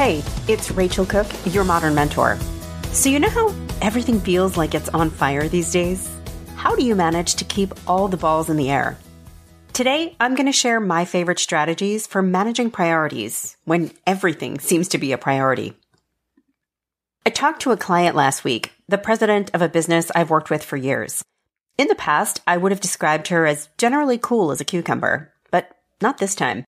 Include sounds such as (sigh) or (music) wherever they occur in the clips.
Hey, it's Rachel Cooke, your modern mentor. So, you know how everything feels like it's on fire these days? How do you manage to keep all the balls in the air? Today, I'm going to share my favorite strategies for managing priorities when everything seems to be a priority. I talked to a client last week, the president of a business I've worked with for years. In the past, I would have described her as generally cool as a cucumber, but not this time.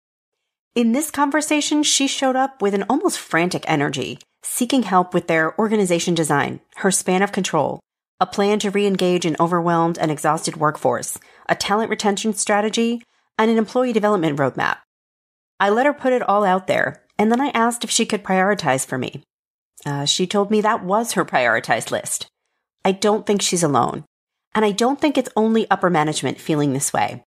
In this conversation, she showed up with an almost frantic energy, seeking help with their organization design, her span of control, a plan to re-engage an overwhelmed and exhausted workforce, a talent retention strategy, and an employee development roadmap. I let her put it all out there, and then I asked if she could prioritize for me. Uh, she told me that was her prioritized list. I don't think she's alone, and I don't think it's only upper management feeling this way.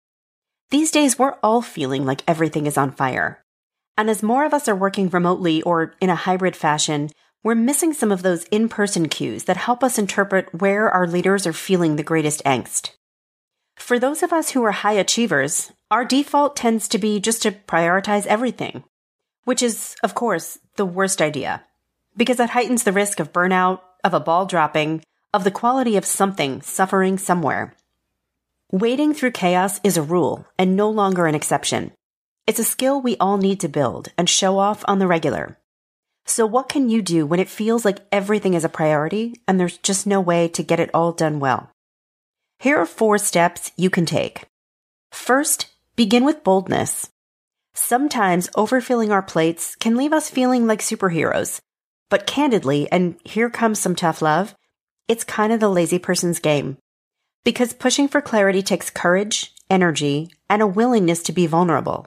These days, we're all feeling like everything is on fire. And as more of us are working remotely or in a hybrid fashion, we're missing some of those in person cues that help us interpret where our leaders are feeling the greatest angst. For those of us who are high achievers, our default tends to be just to prioritize everything, which is, of course, the worst idea, because that heightens the risk of burnout, of a ball dropping, of the quality of something suffering somewhere. Wading through chaos is a rule and no longer an exception. It's a skill we all need to build and show off on the regular. So what can you do when it feels like everything is a priority and there's just no way to get it all done well? Here are four steps you can take. First, begin with boldness. Sometimes overfilling our plates can leave us feeling like superheroes. But candidly, and here comes some tough love, it's kind of the lazy person's game. Because pushing for clarity takes courage, energy, and a willingness to be vulnerable.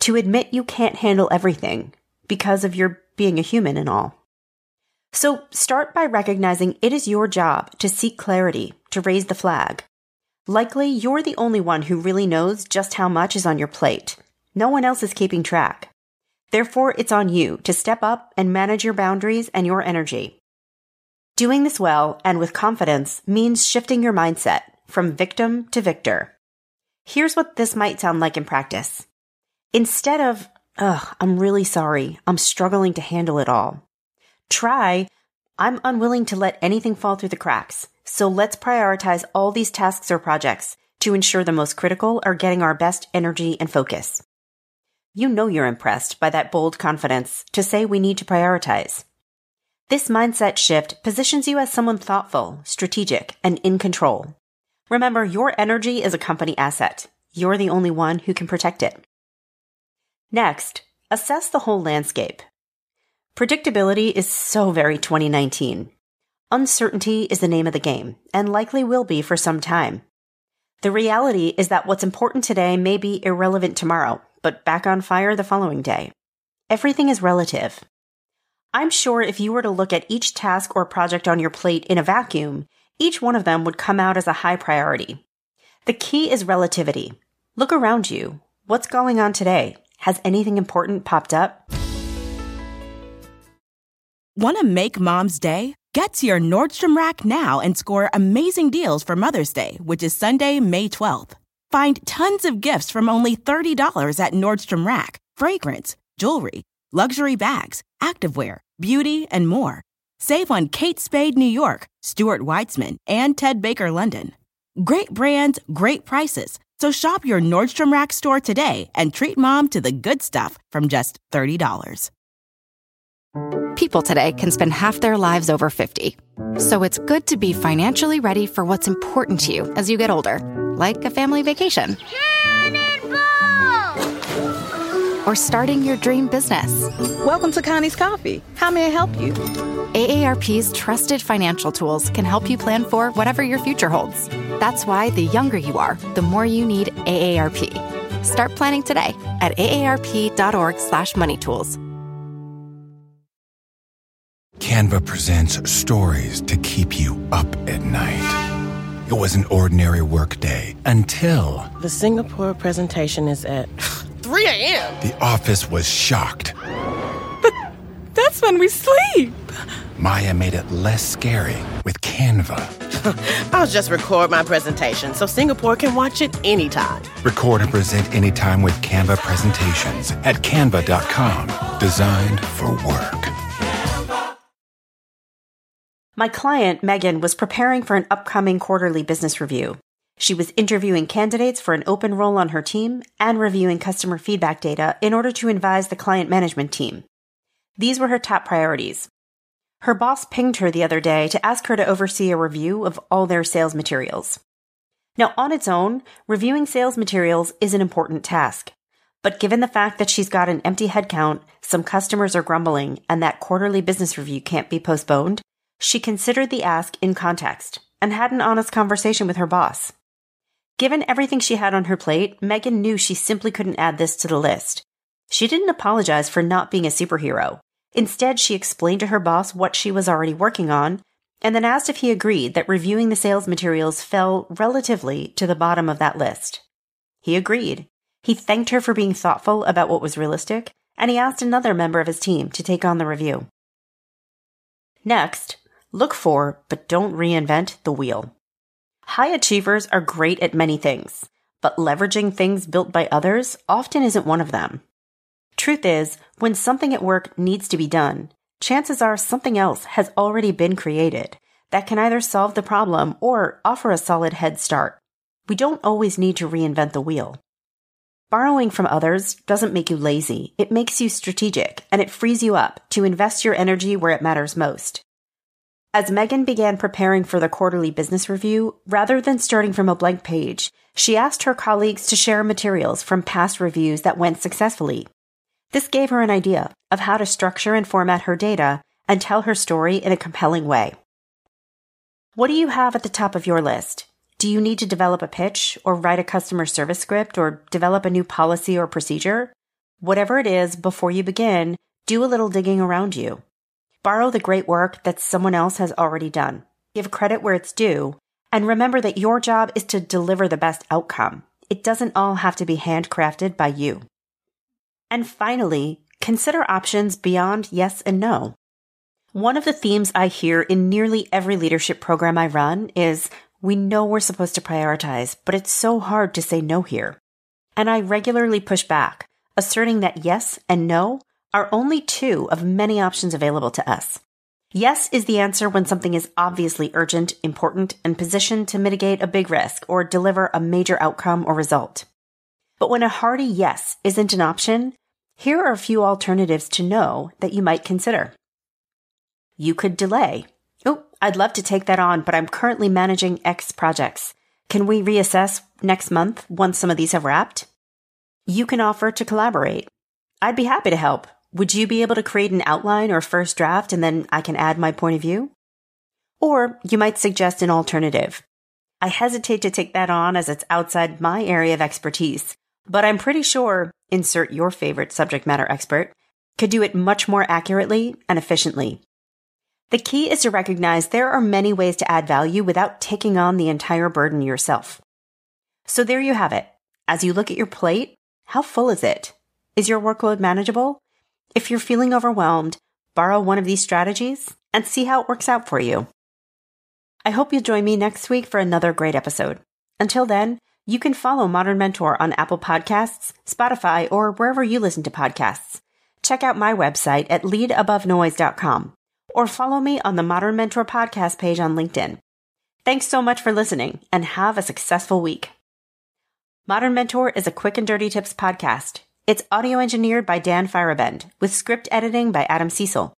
To admit you can't handle everything because of your being a human and all. So start by recognizing it is your job to seek clarity, to raise the flag. Likely you're the only one who really knows just how much is on your plate. No one else is keeping track. Therefore, it's on you to step up and manage your boundaries and your energy. Doing this well and with confidence means shifting your mindset from victim to victor. Here's what this might sound like in practice. Instead of, ugh, I'm really sorry, I'm struggling to handle it all. Try, I'm unwilling to let anything fall through the cracks, so let's prioritize all these tasks or projects to ensure the most critical are getting our best energy and focus. You know you're impressed by that bold confidence to say we need to prioritize. This mindset shift positions you as someone thoughtful, strategic, and in control. Remember, your energy is a company asset. You're the only one who can protect it. Next, assess the whole landscape. Predictability is so very 2019. Uncertainty is the name of the game, and likely will be for some time. The reality is that what's important today may be irrelevant tomorrow, but back on fire the following day. Everything is relative. I'm sure if you were to look at each task or project on your plate in a vacuum, each one of them would come out as a high priority. The key is relativity. Look around you. What's going on today? Has anything important popped up? Want to make mom's day? Get to your Nordstrom Rack now and score amazing deals for Mother's Day, which is Sunday, May 12th. Find tons of gifts from only $30 at Nordstrom Rack fragrance, jewelry, luxury bags, activewear, beauty, and more. Save on Kate Spade New York, Stuart Weitzman, and Ted Baker London. Great brands, great prices. So shop your Nordstrom Rack store today and treat mom to the good stuff from just $30. People today can spend half their lives over 50. So it's good to be financially ready for what's important to you as you get older, like a family vacation. Or starting your dream business. Welcome to Connie's Coffee. How may I help you? AARP's trusted financial tools can help you plan for whatever your future holds. That's why the younger you are, the more you need AARP. Start planning today at aarp.org/moneytools. Canva presents stories to keep you up at night. It was an ordinary workday until The Singapore presentation is at 3 a.m. the office was shocked. That's when we sleep. Maya made it less scary with Canva. (laughs) I'll just record my presentation so Singapore can watch it anytime. Record and present anytime with Canva presentations at canva.com. Designed for work. My client, Megan, was preparing for an upcoming quarterly business review. She was interviewing candidates for an open role on her team and reviewing customer feedback data in order to advise the client management team. These were her top priorities. Her boss pinged her the other day to ask her to oversee a review of all their sales materials. Now, on its own, reviewing sales materials is an important task. But given the fact that she's got an empty headcount, some customers are grumbling, and that quarterly business review can't be postponed, she considered the ask in context and had an honest conversation with her boss. Given everything she had on her plate, Megan knew she simply couldn't add this to the list. She didn't apologize for not being a superhero. Instead, she explained to her boss what she was already working on and then asked if he agreed that reviewing the sales materials fell relatively to the bottom of that list. He agreed. He thanked her for being thoughtful about what was realistic, and he asked another member of his team to take on the review. Next, look for, but don't reinvent, the wheel. High achievers are great at many things, but leveraging things built by others often isn't one of them. Truth is, when something at work needs to be done, chances are something else has already been created that can either solve the problem or offer a solid head start. We don't always need to reinvent the wheel. Borrowing from others doesn't make you lazy. It makes you strategic and it frees you up to invest your energy where it matters most. As Megan began preparing for the quarterly business review, rather than starting from a blank page, she asked her colleagues to share materials from past reviews that went successfully. This gave her an idea of how to structure and format her data and tell her story in a compelling way. What do you have at the top of your list? Do you need to develop a pitch or write a customer service script or develop a new policy or procedure? Whatever it is, before you begin, do a little digging around you. Borrow the great work that someone else has already done. Give credit where it's due. And remember that your job is to deliver the best outcome. It doesn't all have to be handcrafted by you. And finally, consider options beyond yes and no. One of the themes I hear in nearly every leadership program I run is we know we're supposed to prioritize, but it's so hard to say no here. And I regularly push back, asserting that yes and no are only two of many options available to us. Yes is the answer when something is obviously urgent, important, and positioned to mitigate a big risk or deliver a major outcome or result. But when a hearty yes isn't an option, here are a few alternatives to know that you might consider. You could delay. Oh, I'd love to take that on, but I'm currently managing X projects. Can we reassess next month once some of these have wrapped? You can offer to collaborate. I'd be happy to help. Would you be able to create an outline or first draft and then I can add my point of view? Or you might suggest an alternative. I hesitate to take that on as it's outside my area of expertise, but I'm pretty sure, insert your favorite subject matter expert, could do it much more accurately and efficiently. The key is to recognize there are many ways to add value without taking on the entire burden yourself. So there you have it. As you look at your plate, how full is it? Is your workload manageable? If you're feeling overwhelmed, borrow one of these strategies and see how it works out for you. I hope you'll join me next week for another great episode. Until then, You can follow Modern Mentor on Apple Podcasts, Spotify, or wherever you listen to podcasts. Check out my website at leadabovenoise.com or follow me on the Modern Mentor podcast page on LinkedIn. Thanks so much for listening and have a successful week. Modern Mentor is a quick and dirty tips podcast. It's audio engineered by Dan Feierabend, with script editing by Adam Cecil.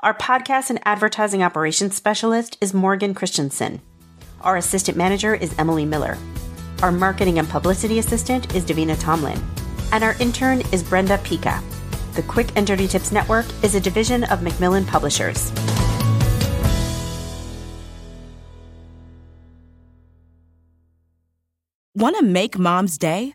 Our podcast and advertising operations specialist is Morgan Christensen. Our assistant manager is Emily Miller. Our marketing and publicity assistant is Davina Tomlin. And our intern is Brenda Pica. The Quick and Dirty Tips Network is a division of Macmillan Publishers. Want to make mom's day?